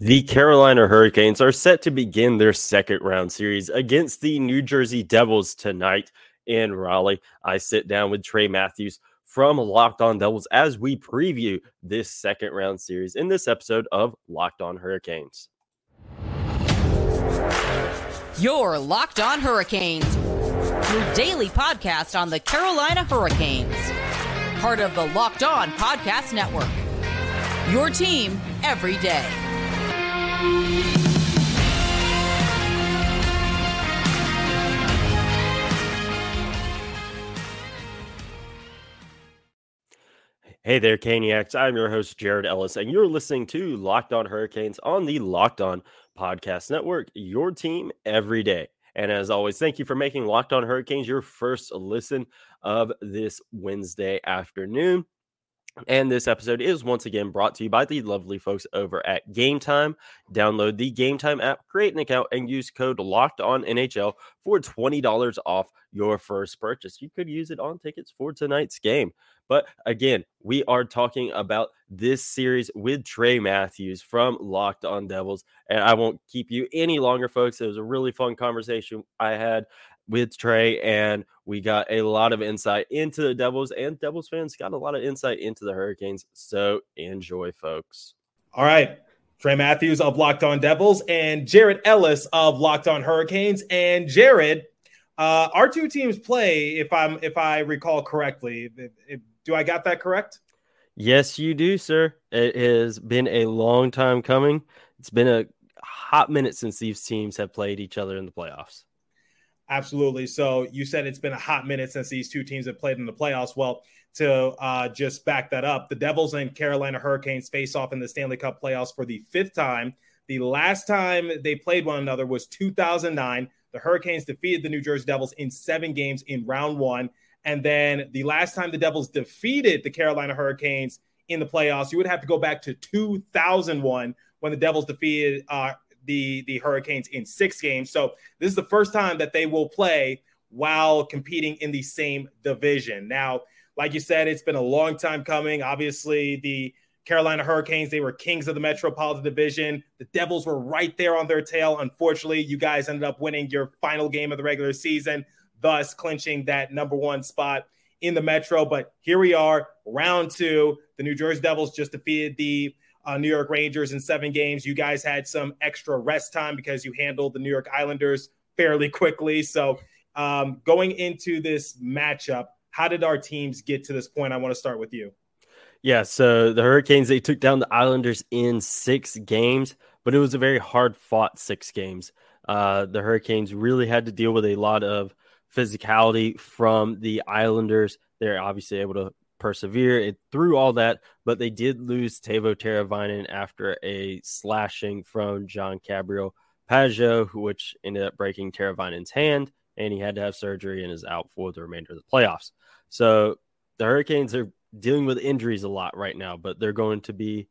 The Carolina Hurricanes are set to begin their second round series against the New Jersey Devils tonight in Raleigh. I sit down with Trey Matthews from Locked On Devils as we preview this second round series in this episode of Locked On Hurricanes. Your Locked On Hurricanes, your daily podcast on the Carolina Hurricanes, part of the Locked On Podcast Network. Your team every day. Hey there, Caniacs. I'm your host, Jared Ellis, and you're listening to Locked On Hurricanes on the Locked On Podcast Network, your team every day. And as always, thank you for making Locked On Hurricanes your first listen of this Wednesday afternoon. And this episode is once again brought to you by the lovely folks over at Gametime. Download the Gametime app, create an account, and use code Locked On NHL for twenty dollars off your first purchase. You could use it on tickets for tonight's game. But again, we are talking about this series with Trey Matthews from Locked On Devils, and I won't keep you any longer, folks. It was a really fun conversation I had with Trey, and we got a lot of insight into the Devils, and Devils fans got a lot of insight into the Hurricanes. So enjoy, folks. All right. Trey Matthews of Locked On Devils and Jared Ellis of Locked On Hurricanes. And Jared, uh, our two teams play, if I'm if I recall correctly. If, if, do I got that correct? Yes, you do, sir. It has been a long time coming. It's been a hot minute since these teams have played each other in the playoffs. Absolutely. So you said it's been a hot minute since these two teams have played in the playoffs. Well, to uh, just back that up, the Devils and Carolina Hurricanes face off in the Stanley Cup playoffs for the fifth time. The last time they played one another was 2009. The Hurricanes defeated the New Jersey Devils in seven games in round one. And then the last time the Devils defeated the Carolina Hurricanes in the playoffs, you would have to go back to 2001 when the Devils defeated uh, the the Hurricanes in six games. So this is the first time that they will play while competing in the same division. Now, like you said, it's been a long time coming. Obviously, the Carolina Hurricanes, they were kings of the Metropolitan Division. The Devils were right there on their tail. Unfortunately, you guys ended up winning your final game of the regular season, thus clinching that number one spot in the Metro. But here we are, round two. The New Jersey Devils just defeated the uh, New York Rangers in seven games. You guys had some extra rest time because you handled the New York Islanders fairly quickly. So, um, going into this matchup, how did our teams get to this point? I want to start with you. Yeah, so the Hurricanes they took down the Islanders in six games, but it was a very hard fought six games. Uh, the Hurricanes really had to deal with a lot of physicality from the Islanders. They're obviously able to persevere it through all that, but they did lose Teuvo Teravainen after a slashing from Jean-Gabriel Pageau, which ended up breaking Teravainen's hand, and he had to have surgery and is out for the remainder of the playoffs. So the Hurricanes are dealing with injuries a lot right now, but they're going to be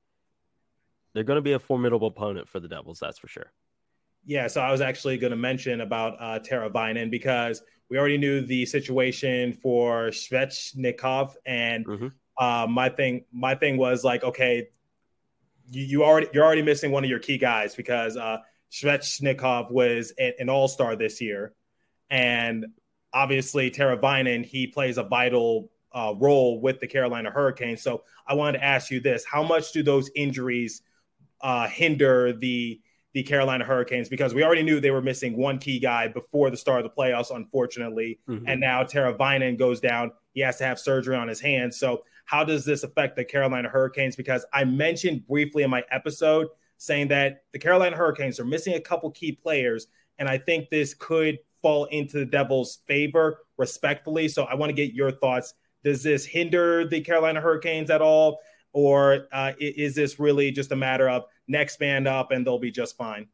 they're going to be a formidable opponent for the Devils, that's for sure. Yeah, so I was actually going to mention about uh, Teravainen because we already knew the situation for Svechnikov, and mm-hmm. uh, my thing, my thing was like, okay, you, you already you're already missing one of your key guys because uh, Svechnikov was a, an All Star this year, and obviously Teravainen he plays a vital uh, role with the Carolina Hurricanes. So I wanted to ask you this: How much do those injuries uh, hinder the the Carolina Hurricanes because we already knew they were missing one key guy before the start of the playoffs, unfortunately. Mm-hmm. And now Teravainen goes down. He has to have surgery on his hands. So, how does this affect the Carolina Hurricanes? Because I mentioned briefly in my episode saying that the Carolina Hurricanes are missing a couple key players. And I think this could fall into the Devils' favor, respectfully. So, I want to get your thoughts. Does this hinder the Carolina Hurricanes at all? Or uh, is this really just a matter of next man up and they'll be just fine?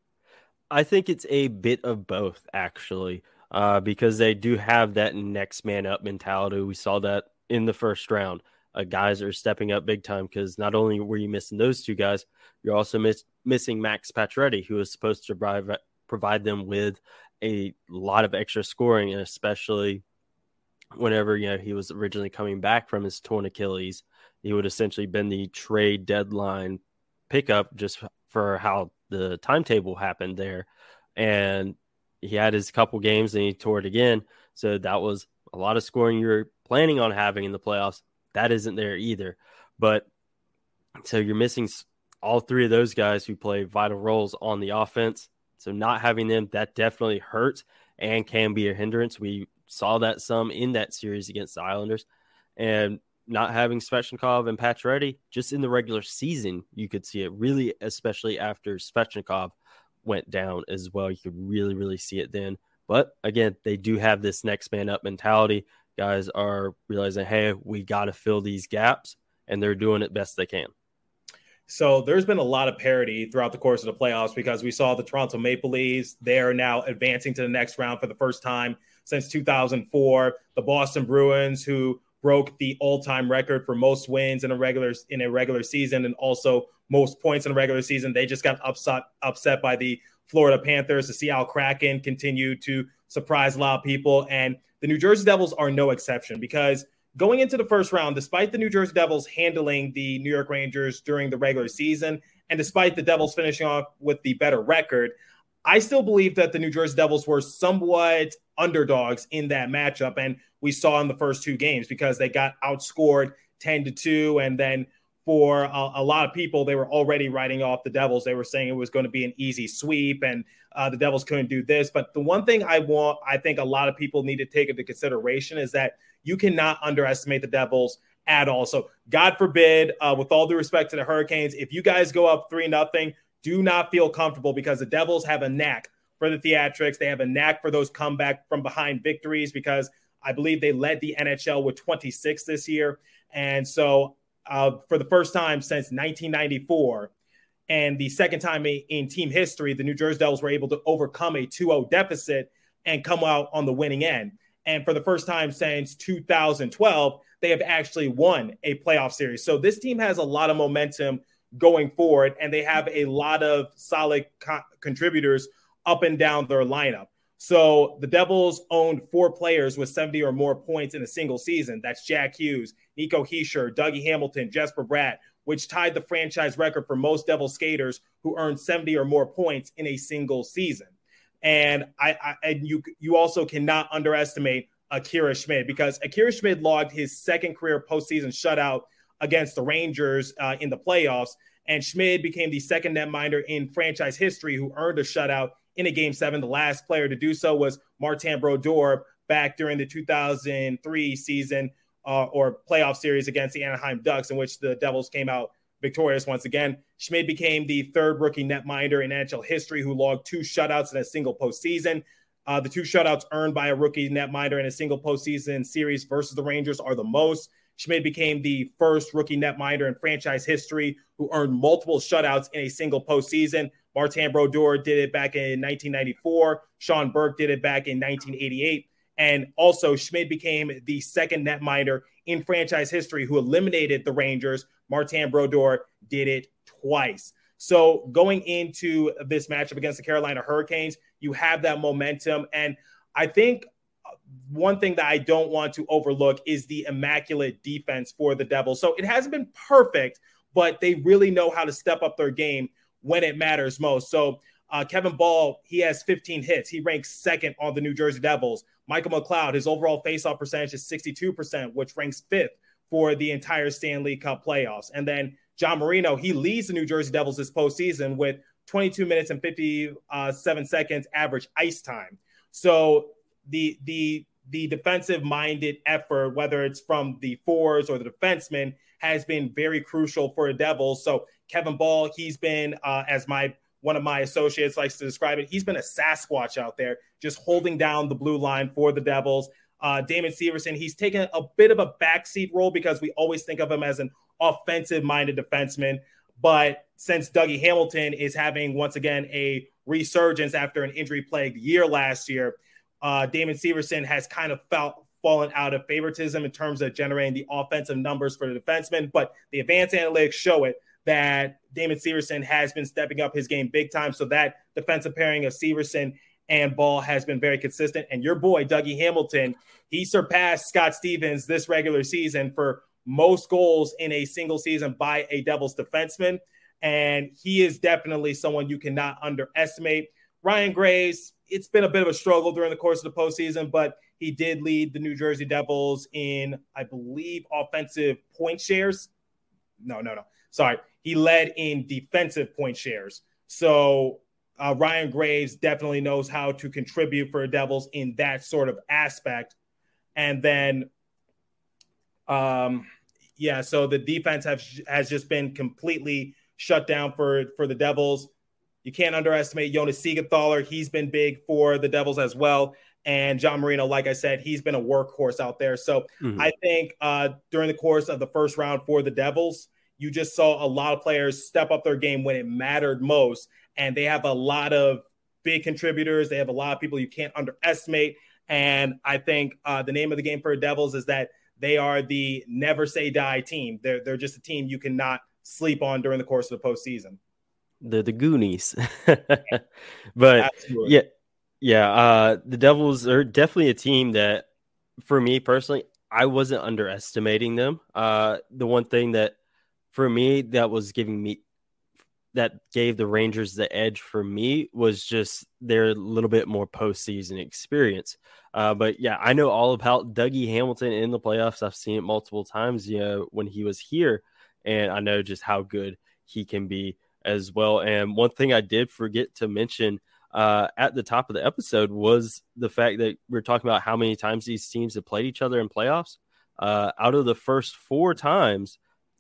I think it's a bit of both, actually, uh, because they do have that next man up mentality. We saw that in the first round. Uh, guys are stepping up big time because not only were you missing those two guys, you're also miss- missing Max Pacioretty, who was supposed to provide, provide them with a lot of extra scoring, and especially whenever you know he was originally coming back from his torn Achilles, he would essentially been the trade deadline pickup just for how the timetable happened there, and he had his couple games and he tore it again. So that was a lot of scoring you're planning on having in the playoffs. That isn't there either. But so you're missing all three of those guys who play vital roles on the offense. So not having them, that definitely hurts and can be a hindrance. We saw that some in that series against the Islanders. And not having Svechnikov and Pacioretty just in the regular season, you could see it really, especially after Svechnikov went down as well. You could really, really see it then. But again, they do have this next man up mentality. Guys are realizing, hey, we got to fill these gaps, and they're doing it best they can. So there's been a lot of parity throughout the course of the playoffs because we saw the Toronto Maple Leafs. They're now advancing to the next round for the first time since 2004. The Boston Bruins, who broke the all-time record for most wins in a regular in a regular season and also most points in a regular season. They just got upset upset by the Florida Panthers. The Seattle Kraken continue to surprise a lot of people, and the New Jersey Devils are no exception because going into the first round, despite the New Jersey Devils handling the New York Rangers during the regular season, and despite the Devils finishing off with the better record, I still believe that the New Jersey Devils were somewhat underdogs in that matchup. And we saw in the first two games because they got outscored 10 to 2. And then for a, a, lot of people, they were already writing off the Devils. They were saying it was going to be an easy sweep and uh, the Devils couldn't do this. But the one thing I want, I think a lot of people need to take into consideration is that you cannot underestimate the Devils at all. So, God forbid, uh, with all due respect to the Hurricanes, if you guys go up 3 nothing, do not feel comfortable because the Devils have a knack for the theatrics. They have a knack for those comeback from behind victories because I believe they led the NHL with 26 this year. And so, uh, for the first time since 1994, and the second time in team history, the New Jersey Devils were able to overcome a 2 0 deficit and come out on the winning end. And for the first time since 2012, they have actually won a playoff series. So this team has a lot of momentum going forward, and they have a lot of solid co- contributors up and down their lineup. So the Devils owned four players with 70 or more points in a single season. That's Jack Hughes, Nico Hischier, Dougie Hamilton, Jesper Bratt, which tied the franchise record for most Devil skaters who earned 70 or more points in a single season. And I, I and you you also cannot underestimate Akira Schmid because Akira Schmid logged his second career postseason shutout against the Rangers uh, in the playoffs. And Schmid became the second netminder in franchise history who earned a shutout in a game seven. The last player to do so was Martin Brodeur back during the 2003 season uh, or playoff series against the Anaheim Ducks, in which the Devils came out victorious once again. Schmid became the third rookie netminder in NHL history who logged two shutouts in a single postseason. Uh, the two shutouts earned by a rookie netminder in a single postseason series versus the Rangers are the most. Schmid became the first rookie netminder in franchise history who earned multiple shutouts in a single postseason. Martin Brodeur did it back in 1994. Sean Burke did it back in 1988. And also, Schmid became the second netminder in franchise history who eliminated the Rangers. Martin Brodeur did it twice. So, going into this matchup against the Carolina Hurricanes, you have that momentum. And I think one thing that I don't want to overlook is the immaculate defense for the Devils. So it hasn't been perfect, but they really know how to step up their game when it matters most. So uh, Kevin Bahl, he has 15 hits. He ranks second on the New Jersey Devils. Michael McLeod, his overall faceoff percentage is 62%, which ranks fifth for the entire Stanley Cup playoffs. And then John Marino, he leads the New Jersey Devils this postseason with 22 minutes and 57 seconds average ice time. So the the the defensive minded effort, whether it's from the fours or the defensemen, has been very crucial for the Devils. So Kevin Bahl, he's been uh, as my one of my associates likes to describe it. He's been a Sasquatch out there, just holding down the blue line for the Devils. Uh, Damon Severson, he's taken a bit of a backseat role because we always think of him as an offensive minded defenseman. But since Dougie Hamilton is having once again a resurgence after an injury plagued year last year, uh, Damon Severson has kind of felt fallen out of favoritism in terms of generating the offensive numbers for the defenseman. But the advanced analytics show it that Damon Severson has been stepping up his game big time. So that defensive pairing of Severson and Bahl has been very consistent. And your boy, Dougie Hamilton, he surpassed Scott Stevens this regular season for most goals in a single season by a Devils defenseman. and he is definitely someone you cannot underestimate. Ryan Graves, it's been a bit of a struggle during the course of the postseason, but he did lead the New Jersey Devils in, I believe, offensive point shares. No, no, no. Sorry. He led in defensive point shares. So uh, Ryan Graves definitely knows how to contribute for the Devils in that sort of aspect. And then, um, yeah, so the defense have, has just been completely shut down for for the Devils. You can't underestimate Jonas Siegenthaler. He's been big for the Devils as well. And John Marino, like I said, he's been a workhorse out there. So mm-hmm. I think uh, during the course of the first round for the Devils, you just saw a lot of players step up their game when it mattered most. And they have a lot of big contributors. They have a lot of people you can't underestimate. And I think uh, the name of the game for the Devils is that they are the never say die team. They're, they're just a team you cannot sleep on during the course of the postseason. The the Goonies, but Absolutely. yeah, yeah. Uh, the Devils are definitely a team that, for me personally, I wasn't underestimating them. Uh, the one thing that, for me, that was giving me, that gave the Rangers the edge for me was just their little bit more postseason experience. Uh, but yeah, I know all about Dougie Hamilton in the playoffs. I've seen it multiple times. You know, when he was here, and I know just how good he can be as well. And one thing I did forget to mention uh, at the top of the episode was the fact that we are talking about how many times these teams have played each other in playoffs. Uh, out of the first four times,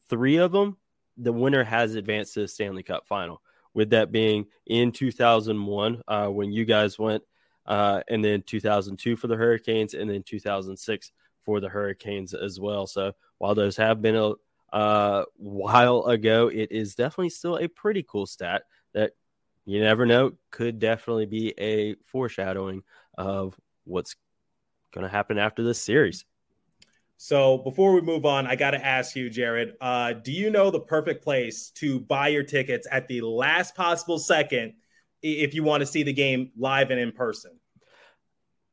three of them, the winner has advanced to the Stanley Cup final. With that being in 2001, uh, when you guys went, uh, and then 2002 for the Hurricanes, and then 2006 for the Hurricanes as well. So while those have been a a while ago. It is definitely still a pretty cool stat that you never know could definitely be a foreshadowing of what's going to happen after this series. So before we move on, I got to ask you, Jared, uh, do you know the perfect place to buy your tickets at the last possible second if you want to see the game live and in person?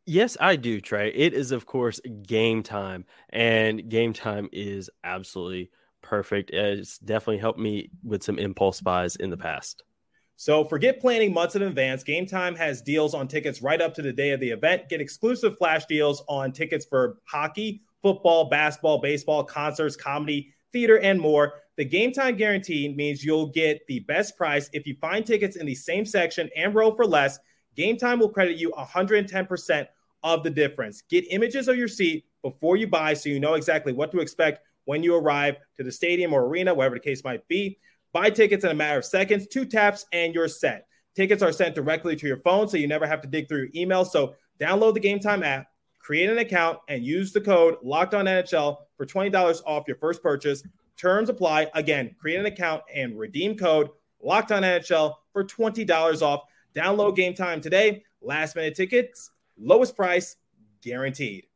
Yes, I do, Trey. It is, of course, Gametime, and Gametime is absolutely perfect. It's definitely helped me with some impulse buys in the past. So forget planning months in advance. Gametime has deals on tickets right up to the day of the event. Get exclusive flash deals on tickets for hockey, football, basketball, baseball, concerts, comedy, theater, and more. The Gametime guarantee means you'll get the best price if you find tickets in the same section and row for less. Gametime will credit you 110% of the difference. Get images of your seat before you buy so you know exactly what to expect when you arrive to the stadium or arena, wherever the case might be. Buy tickets in a matter of seconds, two taps, and you're set. Tickets are sent directly to your phone, so you never have to dig through your email. So download the Gametime app, create an account, and use the code Locked On NHL for twenty dollars off your first purchase. Terms apply. Again, create an account and redeem code Locked On NHL for twenty dollars off. Download Gametime today. Last minute tickets, lowest price guaranteed.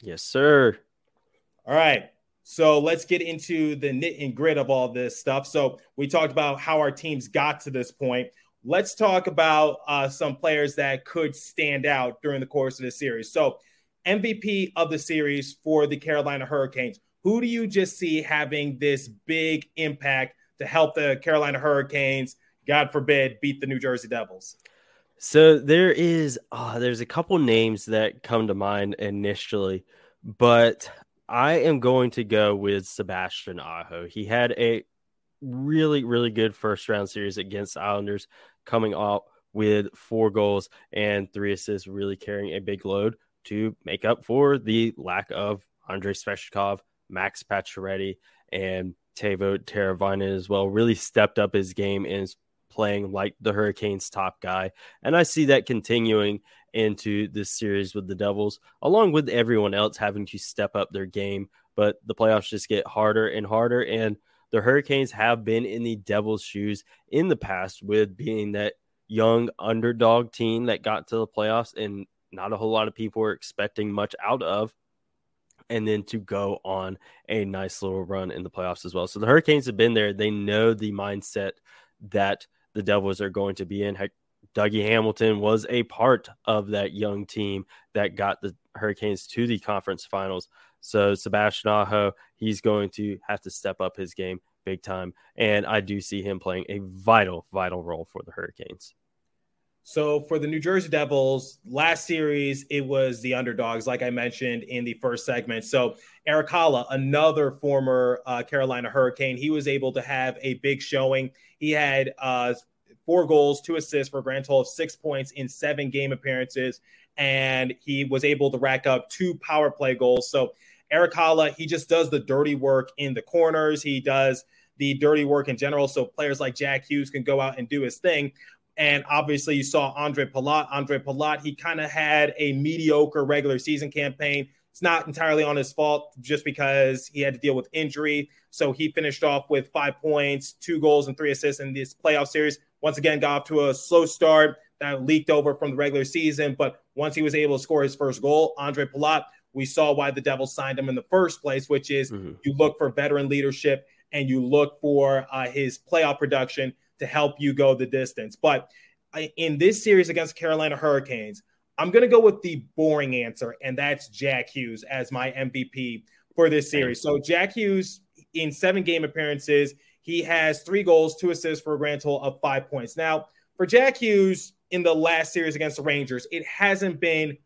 Yes, sir. All right. So let's get into the knit and grit of all this stuff. So we talked about how our teams got to this point. Let's talk about uh, some players that could stand out during the course of the series. So MVP of the series for the Carolina Hurricanes. Who do you just see having this big impact to help the Carolina Hurricanes, God forbid, beat the New Jersey Devils? So there is, uh, there's a couple names that come to mind initially, but I am going to go with Sebastian Aho. He had a really, really good first round series against Islanders, coming out with four goals and three assists, really carrying a big load to make up for the lack of Andrei Svechnikov, Max Pacioretty, and Teuvo Teravainen as well. Really stepped up his game and is playing like the Hurricanes' top guy. And I see that continuing into this series with the Devils, along with everyone else having to step up their game. But the playoffs just get harder and harder. And the Hurricanes have been in the Devils' shoes in the past with being that young underdog team that got to the playoffs and not a whole lot of people were expecting much out of. And then to go on a nice little run in the playoffs as well. So the Hurricanes have been there. They know the mindset that the Devils are going to be in. Dougie Hamilton was a part of that young team that got the Hurricanes to the conference finals. So Sebastian Aho, he's going to have to step up his game big time. And I do see him playing a vital, vital role for the Hurricanes. So for the New Jersey Devils, last series it was the underdogs, like I mentioned in the first segment. So Erik Haula, another former uh, Carolina Hurricane, he was able to have a big showing. He had uh, four goals, two assists for a grand total of six points in seven game appearances, and he was able to rack up two power play goals. So Erik Haula, he just does the dirty work in the corners. He does the dirty work in general. So players like Jack Hughes can go out and do his thing. And obviously, you saw Ondrej Palat. Ondrej Palat, he kind of had a mediocre regular season campaign. It's not entirely on his fault just because he had to deal with injury. So he finished off with five points, two goals, and three assists in this playoff series. Once again, got off to a slow start that leaked over from the regular season. But once he was able to score his first goal, Ondrej Palat, we saw why the Devils signed him in the first place, which is mm-hmm. you look for veteran leadership and you look for uh, his playoff production to help you go the distance. But in this series against Carolina Hurricanes, I'm going to go with the boring answer, and that's Jack Hughes as my MVP for this series. So, Jack Hughes, in seven game appearances, he has three goals, two assists for a grand total of five points. Now, for Jack Hughes in the last series against the Rangers, it hasn't been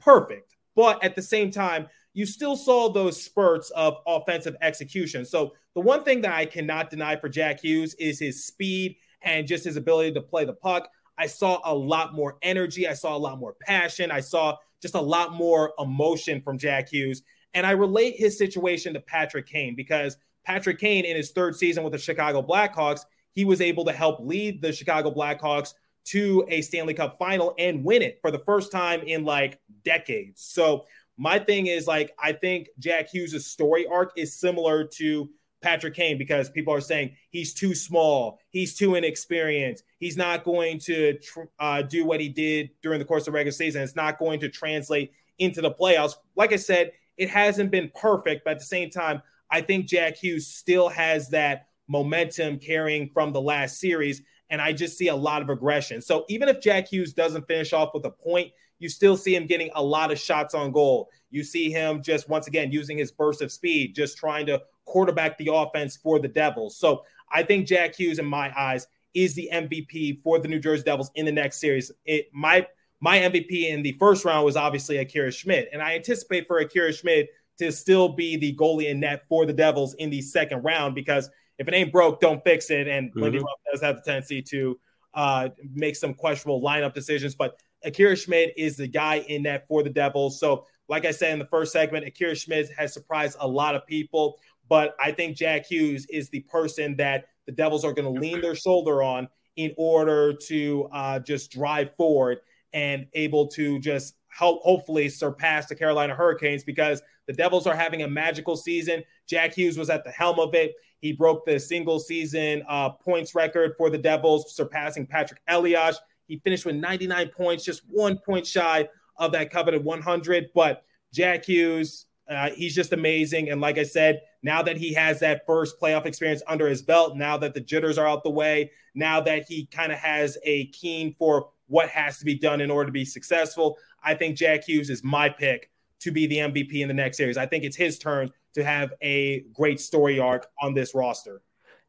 perfect, but at the same time, you still saw those spurts of offensive execution. So, the one thing that I cannot deny for Jack Hughes is his speed and just his ability to play the puck. I saw a lot more energy. I saw a lot more passion. I saw just a lot more emotion from Jack Hughes. And I relate his situation to Patrick Kane because Patrick Kane, in his third season with the Chicago Blackhawks, he was able to help lead the Chicago Blackhawks to a Stanley Cup final and win it for the first time in like decades. So, my thing is like, I think Jack Hughes' story arc is similar to Patrick Kane because people are saying he's too small, he's too inexperienced, he's not going to tr- uh, do what he did during the course of regular season. It's not going to translate into the playoffs. Like I said, it hasn't been perfect, but at the same time, I think Jack Hughes still has that momentum carrying from the last series. And I just see a lot of aggression. So even if Jack Hughes doesn't finish off with a point, you still see him getting a lot of shots on goal. You see him just once again using his burst of speed, just trying to quarterback the offense for the Devils. So I think Jack Hughes, in my eyes, is the MVP for the New Jersey Devils in the next series. It my my MVP in the first round was obviously Akira Schmid, and I anticipate for Akira Schmid to still be the goalie in net for the Devils in the second round because if it ain't broke, don't fix it. And mm-hmm. Lindy Ruff does have the tendency to uh, make some questionable lineup decisions, but Akira Schmid is the guy in net for the Devils. So, like I said in the first segment, Akira Schmid has surprised a lot of people. But I think Jack Hughes is the person that the Devils are going to lean their shoulder on in order to uh, just drive forward and able to just help hopefully surpass the Carolina Hurricanes because the Devils are having a magical season. Jack Hughes was at the helm of it. He broke the single season uh, points record for the Devils, surpassing Patrik Elias. He finished with 99 points, just one point shy of that coveted 100. But Jack Hughes, uh, he's just amazing. And like I said, now that he has that first playoff experience under his belt, now that the jitters are out the way, now that he kind of has a keen for what has to be done in order to be successful, I think Jack Hughes is my pick to be the MVP in the next series. I think it's his turn to have a great story arc on this roster.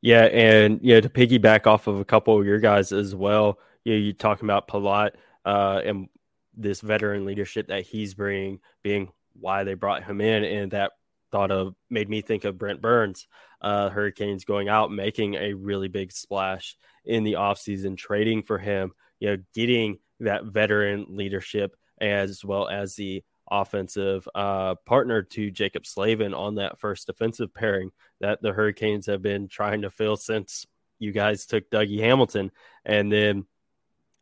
Yeah, and yeah, to piggyback off of a couple of your guys as well, you know, you talking about Palat uh, and this veteran leadership that he's bringing, being why they brought him in, and that thought of made me think of Brent Burns, uh, Hurricanes going out making a really big splash in the offseason, trading for him, you know, getting that veteran leadership as well as the offensive uh, partner to Jaccob Slavin on that first defensive pairing that the Hurricanes have been trying to fill since you guys took Dougie Hamilton. And then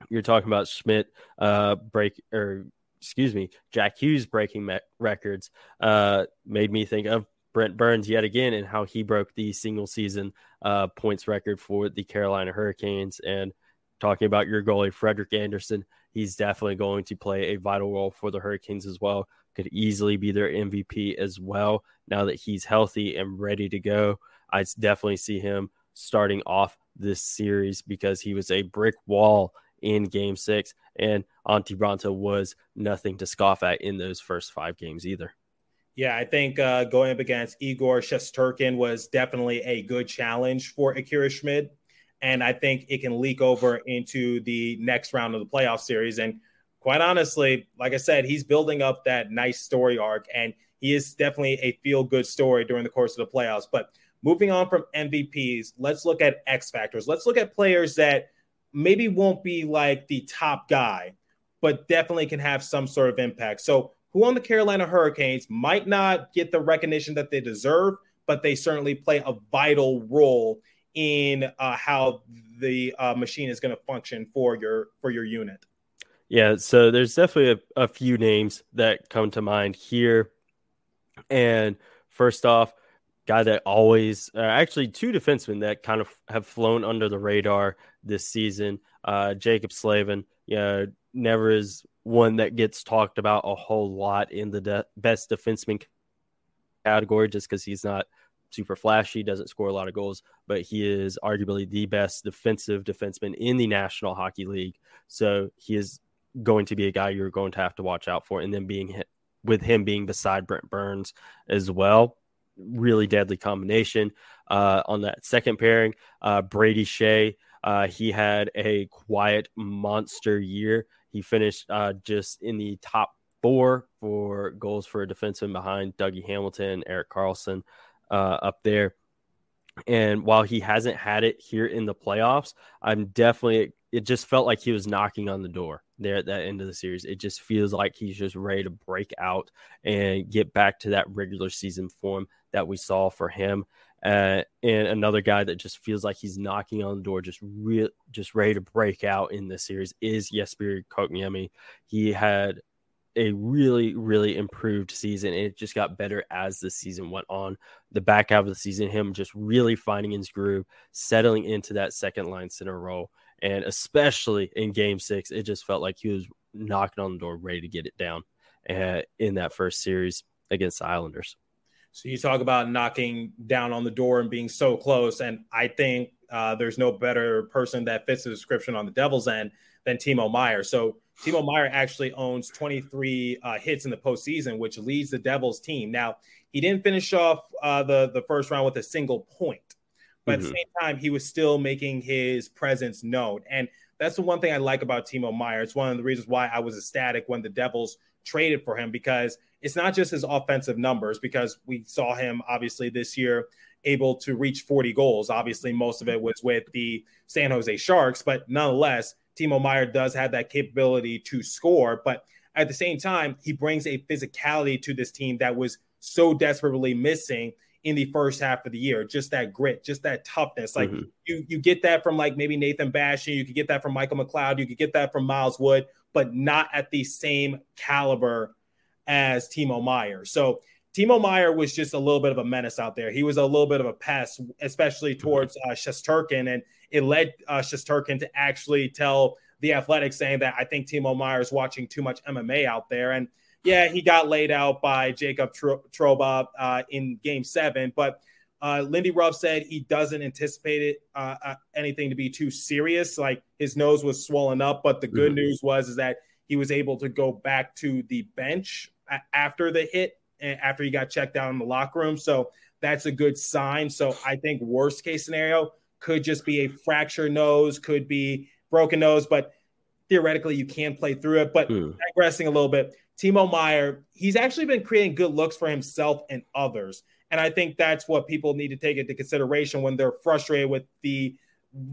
you're talking about Schmid uh, break or excuse me, Jack Hughes breaking me- records uh, made me think of Brent Burns yet again and how he broke the single season uh, points record for the Carolina Hurricanes. And talking about your goalie, Frederik Andersen, he's definitely going to play a vital role for the Hurricanes as well. Could easily be their MVP as well now that he's healthy and ready to go. I definitely see him starting off this series because he was a brick wall in game six. And Antti Raanta was nothing to scoff at in those first five games either. Yeah, I think uh, going up against Igor Shesterkin was definitely a good challenge for Akira Schmid. And I think it can leak over into the next round of the playoff series. And quite honestly, like I said, he's building up that nice story arc, and he is definitely a feel good story during the course of the playoffs. But moving on from MVPs, let's look at X factors. Let's look at players that maybe won't be like the top guy, but definitely can have some sort of impact. So, who on the Carolina Hurricanes might not get the recognition that they deserve, but they certainly play a vital role in uh, how the uh, machine is going to function for your for your unit. Yeah, so there's definitely a, a few names that come to mind here. And first off, guy that always uh, actually two defensemen that kind of have flown under the radar this season. Uh, Jaccob Slavin, you know, never is one that gets talked about a whole lot in the de- best defenseman category just because he's not super flashy, doesn't score a lot of goals, but he is arguably the best defensive defenseman in the National Hockey League. So he is going to be a guy you're going to have to watch out for. And then being hit, with him being beside Brent Burns as well, really deadly combination. Uh, on that second pairing, uh, Brady Skjei, uh, he had a quiet monster year. He finished uh, just in the top four for goals for a defenseman behind Dougie Hamilton, Erik Karlsson uh, up there. And while he hasn't had it here in the playoffs, I'm definitely, it just felt like he was knocking on the door there at that end of the series. It just feels like he's just ready to break out and get back to that regular season form that we saw for him. Uh, and another guy that just feels like he's knocking on the door, just real, just ready to break out in this series is Jesperi Kotkaniemi. He had a really, really improved season. And it just got better as the season went on. The back half of the season, him just really finding his groove, settling into that second line center role. And especially in game six, it just felt like he was knocking on the door, ready to get it down uh, in that first series against the Islanders. So you talk about knocking down on the door and being so close. And I think uh, there's no better person that fits the description on the Devils end than Timo Meier. So Timo Meier actually owns 23 uh, hits in the postseason, which leads the Devils team. Now, he didn't finish off uh, the, the first round with a single point, but mm-hmm. at the mm-hmm. same time, he was still making his presence known. And that's the one thing I like about Timo Meier. It's one of the reasons why I was ecstatic when the Devils traded for him because it's not just his offensive numbers, because we saw him obviously this year able to reach 40 goals. Obviously, most of it was with the San Jose Sharks, but nonetheless, Timo Meier does have that capability to score, but at the same time, he brings a physicality to this team that was so desperately missing in the first half of the year. Just that grit, just that toughness. Like mm-hmm. you, you get that from like maybe Nathan Bastian, you could get that from Michael McLeod, you could get that from Miles Wood, but not at the same caliber as Timo Meier. So Timo Meier was just a little bit of a menace out there. He was a little bit of a pest, especially towards uh, Shesterkin, and it led uh, Shesterkin to actually tell the Athletic saying that I think Timo Meier is watching too much MMA out there. And yeah, he got laid out by Jacob Trouba uh, in Game Seven, but uh, Lindy Ruff said he doesn't anticipate it, uh, uh, anything to be too serious. Like his nose was swollen up, but the good mm-hmm. news was is that he was able to go back to the bench after the hit after he got checked out in the locker room. So that's a good sign. So I think worst case scenario could just be a fractured nose, could be broken nose, but theoretically you can play through it. But mm. digressing a little bit, Timo Meier, he's actually been creating good looks for himself and others. And I think that's what people need to take into consideration when they're frustrated with the,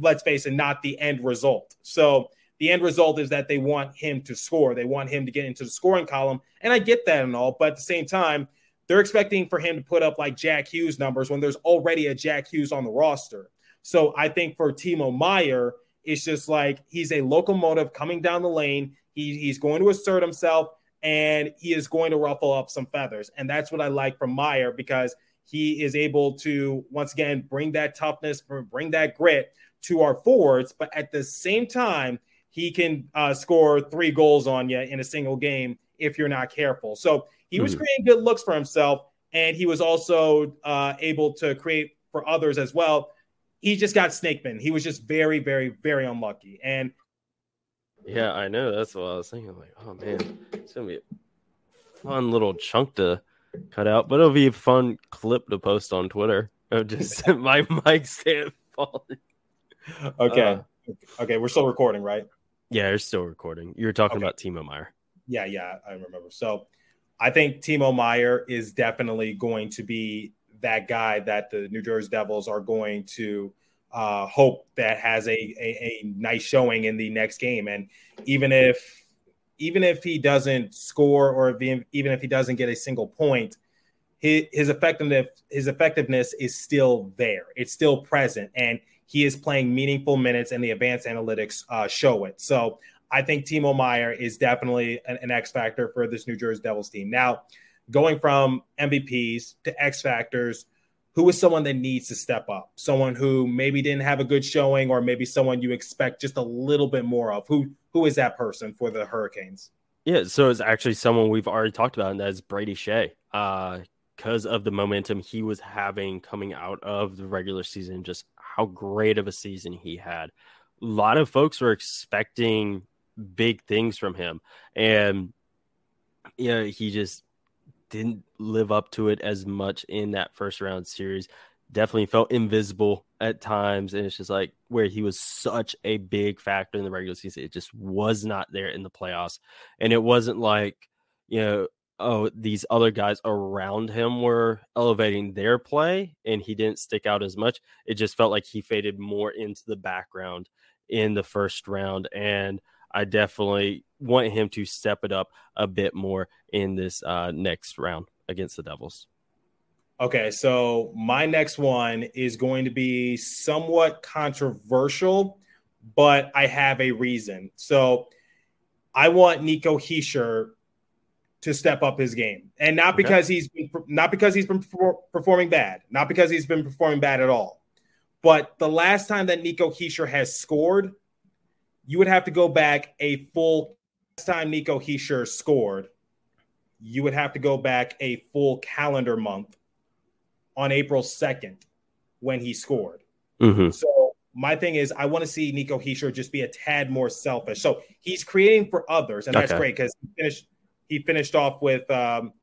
let's face it, not the end result. So the end result is that they want him to score. They want him to get into the scoring column. And I get that and all, but at the same time, they're expecting for him to put up like Jack Hughes numbers when there's already a Jack Hughes on the roster. So I think for Timo Meier, it's just like he's a locomotive coming down the lane. He, he's going to assert himself and he is going to ruffle up some feathers. And that's what I like from Meier because he is able to, once again, bring that toughness, bring that grit to our forwards. But at the same time, he can uh, score three goals on you in a single game if you're not careful. So he was mm-hmm. creating good looks for himself, and he was also uh, able to create for others as well. He just got snakeman. He was just very, very, very unlucky. And yeah, I know. That's what I was thinking. Like, oh man, it's gonna be a fun little chunk to cut out, but it'll be a fun clip to post on Twitter of just my mic stand falling. Okay. Uh, okay, we're still recording, right? Yeah, we're still recording. You were talking okay. about Timo Meier. Yeah, yeah, I remember. So I think Timo Meier is definitely going to be that guy that the New Jersey Devils are going to uh, hope that has a, a, a nice showing in the next game. And even if even if he doesn't score or if, even if he doesn't get a single point, his, his effectiveness his effectiveness is still there. It's still present, and he is playing meaningful minutes, and the advanced analytics uh, show it. So I think Timo Meier is definitely an, an X factor for this New Jersey Devils team. Now, going from MVPs to X factors, who is someone that needs to step up? Someone who maybe didn't have a good showing, or maybe someone you expect just a little bit more of. Who who is that person for the Hurricanes? Yeah, so it's actually someone we've already talked about, and that's Brady. Uh, because of the momentum he was having coming out of the regular season, just how great of a season he had. A lot of folks were expecting big things from him, and you know, he just didn't live up to it as much in that first round series. Definitely felt invisible at times, and it's just like where he was such a big factor in the regular season, it just was not there in the playoffs. And it wasn't like, you know, oh, these other guys around him were elevating their play and he didn't stick out as much. It just felt like he faded more into the background in the first round. And I definitely want him to step it up a bit more in this uh, next round against the Devils. Okay, so my next one is going to be somewhat controversial, but I have a reason. So I want Nico Hischier to step up his game, and not because okay. he's been, not because he's been performing bad, not because he's been performing bad at all, but the last time that Nico Hischier has scored you would have to go back a full time Nico Hischier scored. You would have to go back a full calendar month on April 2nd when he scored. Mm-hmm. So my thing is, I want to see Nico Hischier just be a tad more selfish. So he's creating for others, and that's great because he finished. He finished off with um,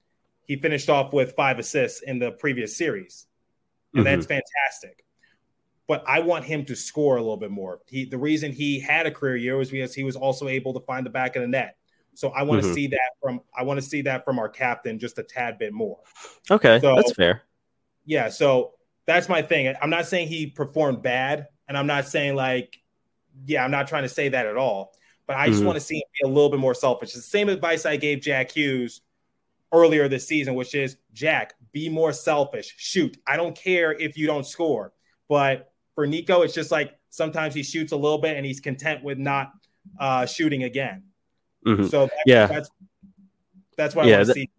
he finished off with five assists in the previous series, and mm-hmm. that's fantastic but I want him to score a little bit more. He, the reason he had a career year was because he was also able to find the back of the net. So I want mm-hmm. to see that from I want to see that from our captain just a tad bit more. Okay, so, that's fair. Yeah, so that's my thing. I'm not saying he performed bad, and I'm not saying like, yeah, I'm not trying to say that at all. But I just mm-hmm. want to see him be a little bit more selfish. It's the same advice I gave Jack Hughes earlier this season, which is Jack, be more selfish. Shoot. I don't care if you don't score, but for Nico, it's just like sometimes he shoots a little bit and he's content with not uh, shooting again. Mm-hmm. So that's, yeah, that's that's what yeah, I want to see.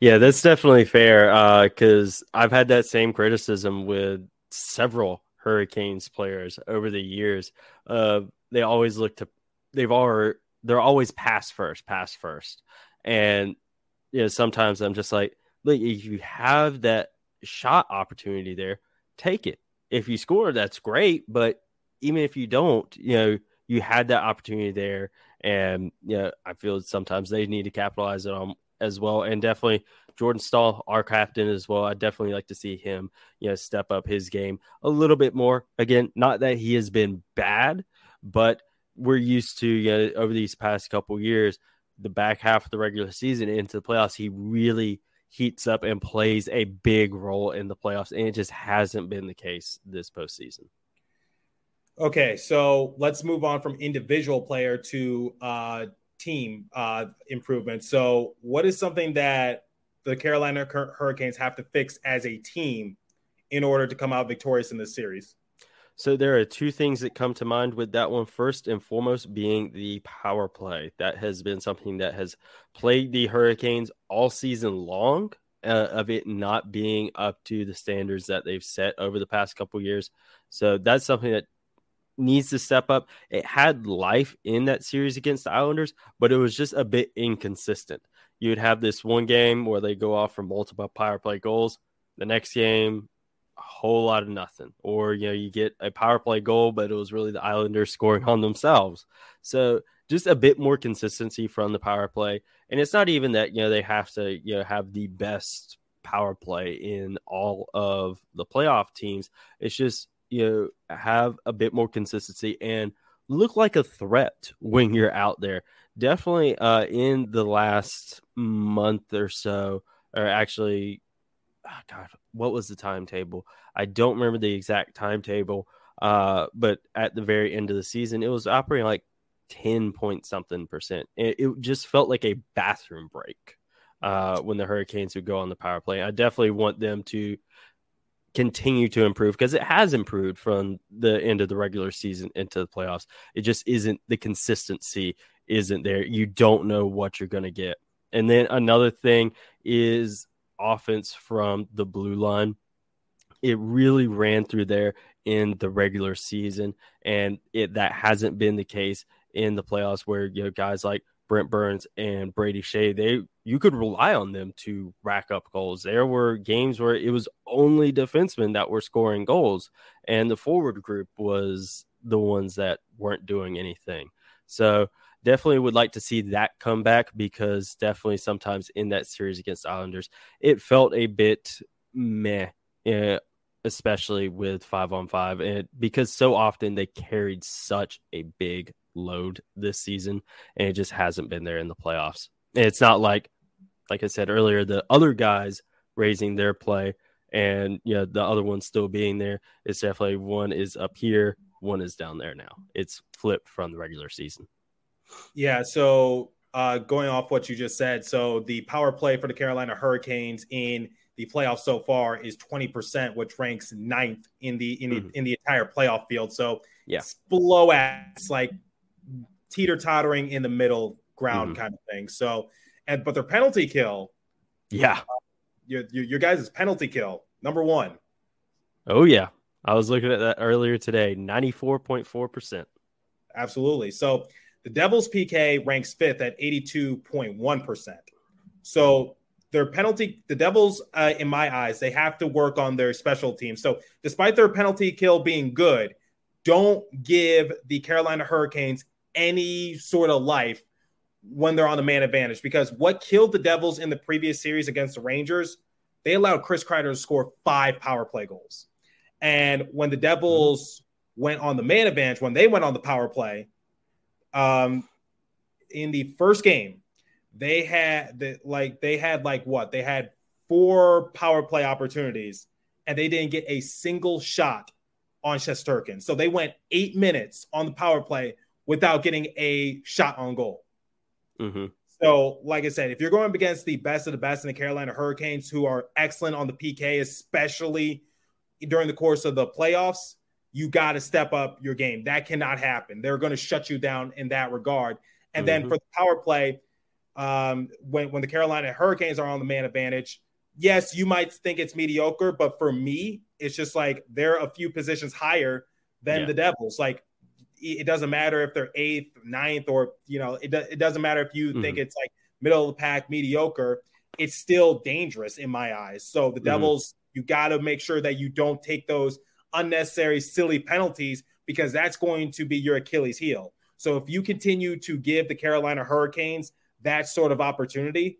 Yeah, that's definitely fair because uh, I've had that same criticism with several Hurricanes players over the years. Uh, they always look to they've all they're always pass first, pass first, and you know sometimes I'm just like, look, if you have that shot opportunity there, take it if you score, that's great. But even if you don't, you know, you had that opportunity there. And, you know, I feel sometimes they need to capitalize it on as well. And definitely Jordan Staal, our captain as well. I definitely like to see him, you know, step up his game a little bit more. Again, not that he has been bad, but we're used to, you know, over these past couple years, the back half of the regular season into the playoffs, he really – heats up and plays a big role in the playoffs, and it just hasn't been the case this postseason. Okay, so let's move on from individual player to uh, team uh, improvement. So, what is something that the Carolina Hurricanes have to fix as a team in order to come out victorious in this series? So there are two things that come to mind with that one. First and foremost, being the power play. That has been something that has plagued the Hurricanes all season long. Uh, of it not being up to the standards that they've set over the past couple years. So that's something that needs to step up. It had life in that series against the Islanders, but it was just a bit inconsistent. You'd have this one game where they go off for multiple power play goals. The next game, a whole lot of nothing. Or, you know, you get a power play goal, but it was really the Islanders scoring on themselves. So just a bit more consistency from the power play. And it's not even that, you know, they have to, you know, have the best power play in all of the playoff teams. It's just, you know, have a bit more consistency and look like a threat when you're out there. Definitely uh, in the last month or so, or actually, oh God, what was the timetable? I don't remember the exact timetable, uh, but at the very end of the season, it was operating like 10 point something percent. It, it just felt like a bathroom break uh, when the Hurricanes would go on the power play. I definitely want them to continue to improve because it has improved from the end of the regular season into the playoffs. It just isn't the consistency isn't there. You don't know what you're going to get. And then another thing is offense from the blue line. It really ran through there in the regular season, and it that hasn't been the case in the playoffs where you know guys like Brent Burns and Brady Skjei, they you could rely on them to rack up goals. There were games where it was only defensemen that were scoring goals, and the forward group was the ones that weren't doing anything. So definitely would like to see that come back because definitely sometimes in that series against Islanders, it felt a bit meh, eh, especially with five on five, and because so often they carried such a big load this season, and it just hasn't been there in the playoffs. It's not like, like I said earlier, the other guys raising their play and know the other one still being there. It's definitely one is up here, one is down there now. It's flipped from the regular season. Yeah. So uh, going off what you just said, so the power play for the Carolina Hurricanes in the playoffs so far is 20%, which ranks ninth in the in the, mm-hmm. in the entire playoff field. So yeah, it's below ass, like teeter tottering in the middle ground mm-hmm. kind of thing. So, and but their penalty kill, yeah, uh, your, your your guys' penalty kill number one. Oh yeah, I was looking at that earlier today. Ninety four point four percent. Absolutely. So the Devils PK ranks fifth at eighty two point one percent. So their penalty, the Devils, uh, in my eyes, they have to work on their special teams. So despite their penalty kill being good, don't give the Carolina Hurricanes any sort of life when they're on the man advantage because what killed the Devils in the previous series against the Rangers, they allowed Chris Kreider to score five power play goals. And when the Devils went on the man advantage, when they went on the power play, um, in the first game, they had the like they had like what they had four power play opportunities and they didn't get a single shot on Shesterkin. So they went eight minutes on the power play without getting a shot on goal. Mm-hmm. So, like I said, if you're going up against the best of the best in the Carolina Hurricanes, who are excellent on the PK, especially during the course of the playoffs, you got to step up your game. That cannot happen. They're going to shut you down in that regard. And mm-hmm. then for the power play, um, when when the Carolina Hurricanes are on the man advantage, yes, you might think it's mediocre, but for me, it's just like they're a few positions higher than yeah. the Devils. Like it doesn't matter if they're eighth, ninth, or you know, it, it doesn't matter if you mm-hmm. think it's like middle of the pack, mediocre. It's still dangerous in my eyes. So the mm-hmm. Devils, you got to make sure that you don't take those unnecessary, silly penalties because that's going to be your Achilles heel. So if you continue to give the Carolina Hurricanes that sort of opportunity,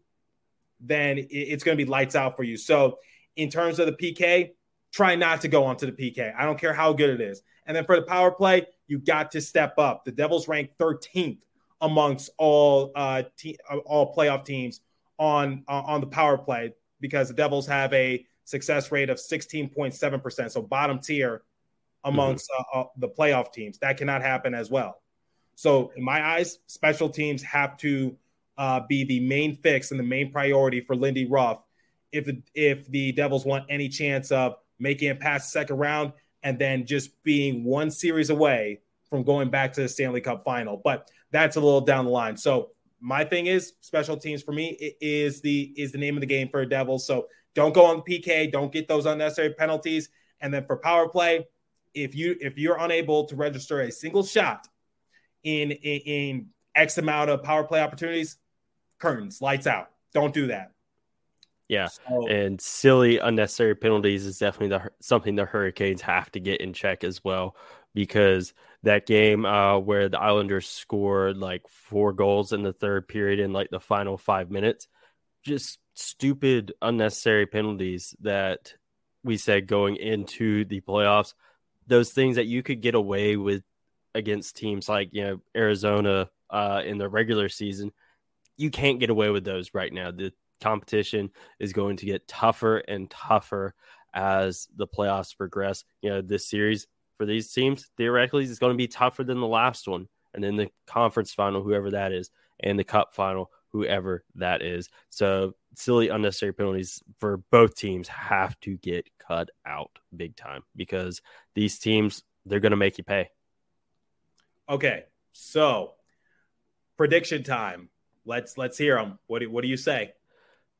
then it's going to be lights out for you. So in terms of the PK, try not to go onto the PK. I don't care how good it is. And then for the power play, you got to step up. The Devils rank 13th amongst all uh, te- all playoff teams on uh, on the power play because the Devils have a success rate of 16.7%, so bottom tier amongst mm-hmm. uh, uh, the playoff teams. That cannot happen as well. So in my eyes, special teams have to uh, be the main fix and the main priority for Lindy Ruff if if the Devils want any chance of making it past the second round and then just being one series away from going back to the Stanley Cup final. But that's a little down the line. So my thing is special teams for me is the is the name of the game for Devils. So don't go on the PK, don't get those unnecessary penalties. And then for power play, if you if you're unable to register a single shot in in, in X amount of power play opportunities, curtains, lights out. Don't do that. Yeah, so, and silly unnecessary penalties is definitely the, something the Hurricanes have to get in check as well because that game uh, where the Islanders scored like four goals in the third period in like the final five minutes. Just stupid, unnecessary penalties that we said going into the playoffs. Those things that you could get away with against teams like you know Arizona uh, in the regular season, you can't get away with those right now. The competition is going to get tougher and tougher as the playoffs progress. You know, this series for these teams theoretically is going to be tougher than the last one, and then the conference final, whoever that is, and the cup final, whoever that is. So silly unnecessary penalties for both teams have to get cut out big time because these teams they're going to make you pay. Okay, so prediction time. Let's let's hear them. What do, what do you say?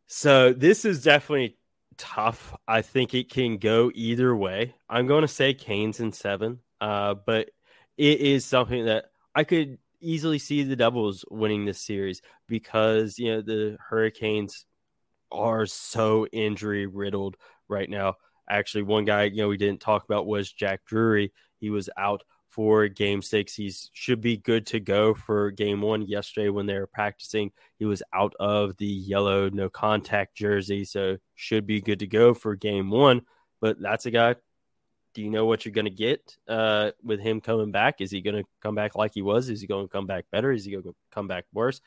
So this is definitely tough. I think it can go either way. I'm going to say Canes in seven, uh, but it is something that I could easily see the Devils winning this series because you know the Hurricanes are so injury riddled right now. Actually, one guy you know we didn't talk about was Jack Drury. He was out for game six. He should be good to go for game one. Yesterday, when they were practicing, he was out of the yellow no contact jersey, so should be good to go for game one. But that's a guy. Do you know what you're going to get uh, with him coming back? Is he going to come back like he was? Is he going to come back better? Is he going to come back worse?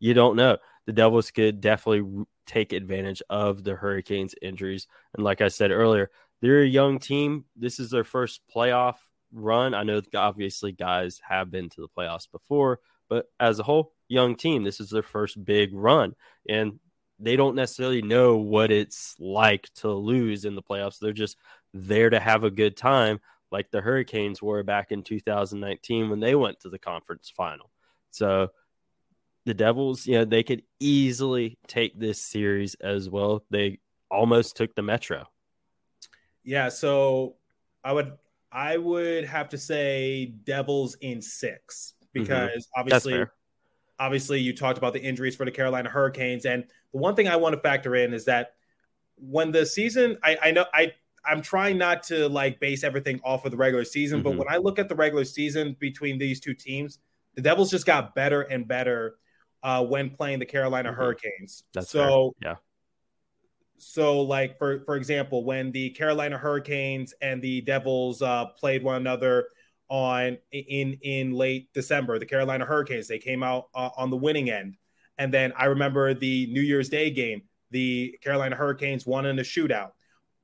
You don't know. The Devils could definitely take advantage of the Hurricanes' injuries. And like I said earlier, they're a young team. This is their first playoff run. I know obviously guys have been to the playoffs before, but as a whole, young team, this is their first big run. And they don't necessarily know what it's like to lose in the playoffs. They're just there to have a good time, like the Hurricanes were back in 2019 when they went to the conference final. So the Devils, you know, they could easily take this series as well. They almost took the Metro. Yeah, so I would I would have to say Devils in six mm-hmm. because mm-hmm. obviously, obviously, you talked about the injuries for the Carolina Hurricanes, and the one thing I want to factor in is that when the season, I, I know I I'm trying not to like base everything off of the regular season, mm-hmm. but when I look at the regular season between these two teams, the Devils just got better and better uh, when playing the Carolina mm-hmm. Hurricanes. That's so fair. yeah so like for for example when the carolina hurricanes and the devils uh, played one another on in in late december the carolina hurricanes they came out uh, on the winning end and then i remember the new year's day game the carolina hurricanes won in a shootout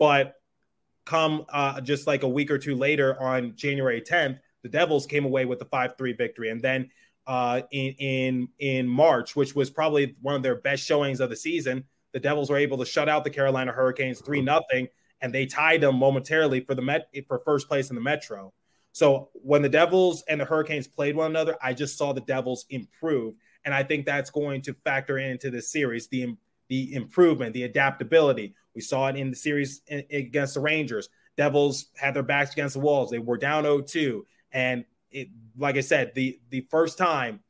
but come uh, just like a week or two later on january 10th the devils came away with a 5-3 victory and then uh, in in in march which was probably one of their best showings of the season the Devils were able to shut out the Carolina Hurricanes 3 nothing, and they tied them momentarily for the Met for first place in the Metro. So when the Devils and the Hurricanes played one another, I just saw the Devils improve, and I think that's going to factor into this series the the improvement, the adaptability. We saw it in the series against the Rangers. Devils had their backs against the walls. They were down 0-2, and it, like I said, the the first time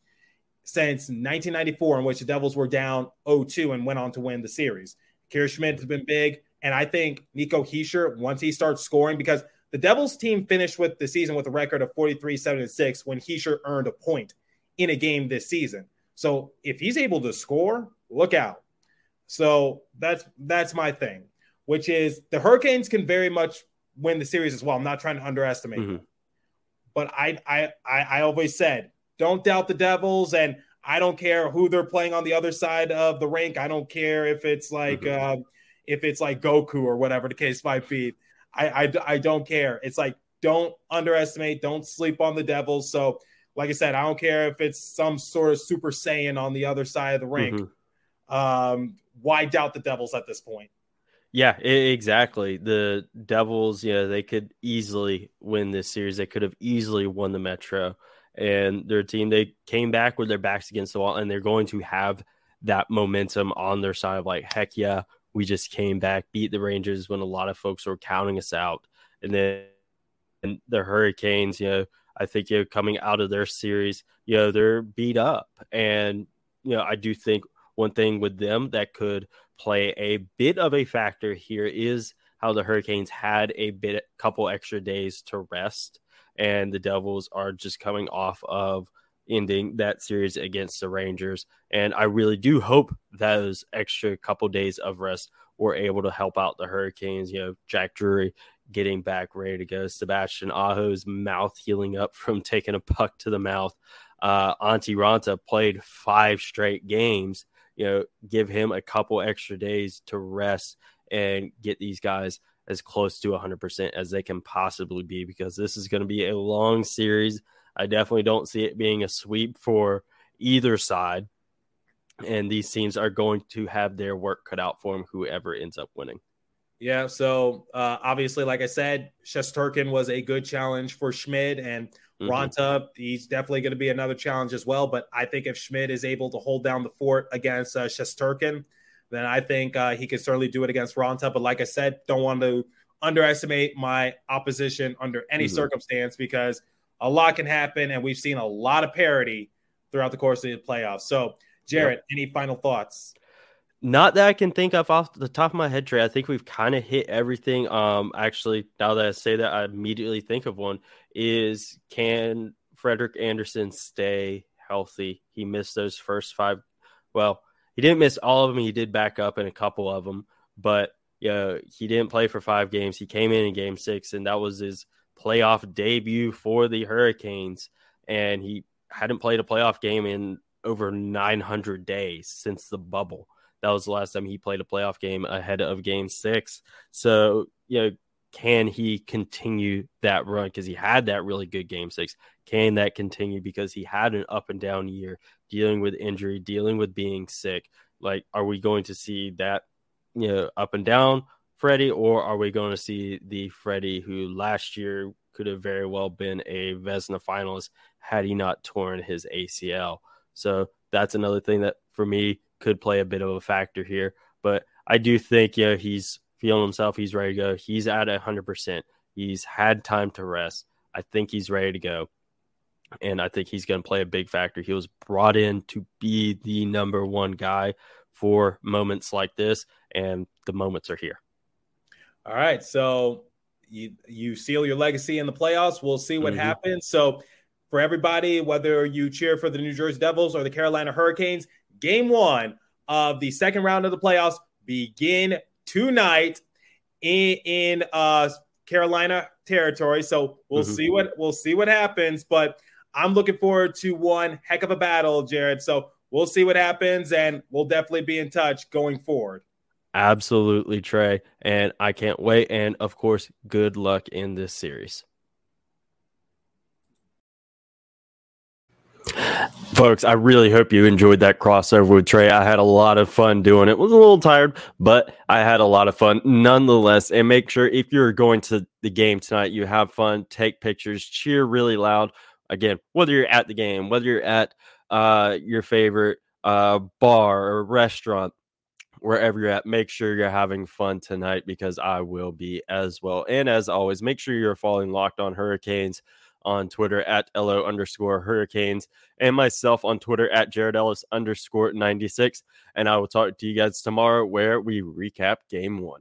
since 1994, in which the Devils were down 0-2 and went on to win the series. Akira Schmid has been big, and I think Nico Hischier, once he starts scoring, because the Devils team finished with the season with a record of 43 7 6 when Hischier earned a point in a game this season. So if he's able to score, look out. So that's that's my thing, which is the Hurricanes can very much win the series as well. I'm not trying to underestimate mm-hmm. them. But I, I I I always said don't doubt the Devils. And I don't care who they're playing on the other side of the rink. I don't care if it's like mm-hmm. uh, if it's like Goku or whatever the case might be. I, I I don't care. It's like don't underestimate, don't sleep on the Devils. So, like I said, I don't care if it's some sort of Super Saiyan on the other side of the rink. Mm-hmm. Um, why doubt the Devils at this point? Yeah, exactly. The Devils, yeah, they could easily win this series. They could have easily won the Metro and their team they came back with their backs against the wall and they're going to have that momentum on their side of like heck yeah we just came back beat the rangers when a lot of folks were counting us out and then and the hurricanes you know i think you know coming out of their series you know they're beat up and you know i do think one thing with them that could play a bit of a factor here is how the hurricanes had a bit couple extra days to rest and the Devils are just coming off of ending that series against the Rangers. And I really do hope those extra couple days of rest were able to help out the Hurricanes. You know, Jack Drury getting back ready to go, Sebastian Aho's mouth healing up from taking a puck to the mouth. Uh, Antti Raanta played five straight games. You know, give him a couple extra days to rest and get these guys as close to 100% as they can possibly be because this is going to be a long series. I definitely don't see it being a sweep for either side. And these teams are going to have their work cut out for them, whoever ends up winning. Yeah. So uh, obviously, like I said, Shesterkin was a good challenge for Schmid and mm-hmm. Raanta. He's definitely going to be another challenge as well. But I think if Schmid is able to hold down the fort against uh, Shesterkin, then I think uh, he can certainly do it against Raanta. But like I said, don't want to underestimate my opposition under any mm-hmm. circumstance because a lot can happen, and we've seen a lot of parity throughout the course of the playoffs. So, Jared, yep. any final thoughts? Not that I can think of off the top of my head, Trey. I think we've kind of hit everything. Um, actually, now that I say that, I immediately think of one: is can Frederik Andersen stay healthy? He missed those first five. Well, he didn't miss all of them. He did back up in a couple of them, but yeah, he didn't play for five games. He came in in Game Six, and that was his playoff debut for the Hurricanes, and he hadn't played a playoff game in over 900 days since the bubble. That was the last time he played a playoff game ahead of game six. So, you know, can he continue that run? Because he had that really good game six. Can that continue? Because he had an up and down year dealing with injury, dealing with being sick. Like, are we going to see that, you know, up and down? Freddie, or are we going to see the Freddie who last year could have very well been a Vezina finalist had he not torn his ACL? So that's another thing that for me could play a bit of a factor here. But I do think, yeah, he's feeling himself. He's ready to go. He's at 100%. He's had time to rest. I think he's ready to go. And I think he's going to play a big factor. He was brought in to be the number one guy for moments like this, and the moments are here. All right. So you you seal your legacy in the playoffs. We'll see what mm-hmm. happens. So for everybody, whether you cheer for the New Jersey Devils or the Carolina Hurricanes, game one of the second round of the playoffs begin tonight in, in uh Carolina territory. So we'll mm-hmm. see what we'll see what happens. But I'm looking forward to one heck of a battle, Jared. So we'll see what happens, and we'll definitely be in touch going forward. Absolutely, Trey. And I can't wait. And of course, good luck in this series. Folks, I really hope you enjoyed that crossover with Trey. I had a lot of fun doing it. Was a little tired, but I had a lot of fun nonetheless. And make sure if you're going to the game tonight, you have fun, take pictures, cheer really loud. Again, whether you're at the game, whether you're at uh, your favorite uh, bar or restaurant, wherever you're at, make sure you're having fun tonight because I will be as well. And as always, make sure you're following Locked On Hurricanes on Twitter at LO underscore Hurricanes and myself on Twitter at Jared Ellis underscore 96. And I will talk to you guys tomorrow where we recap game one.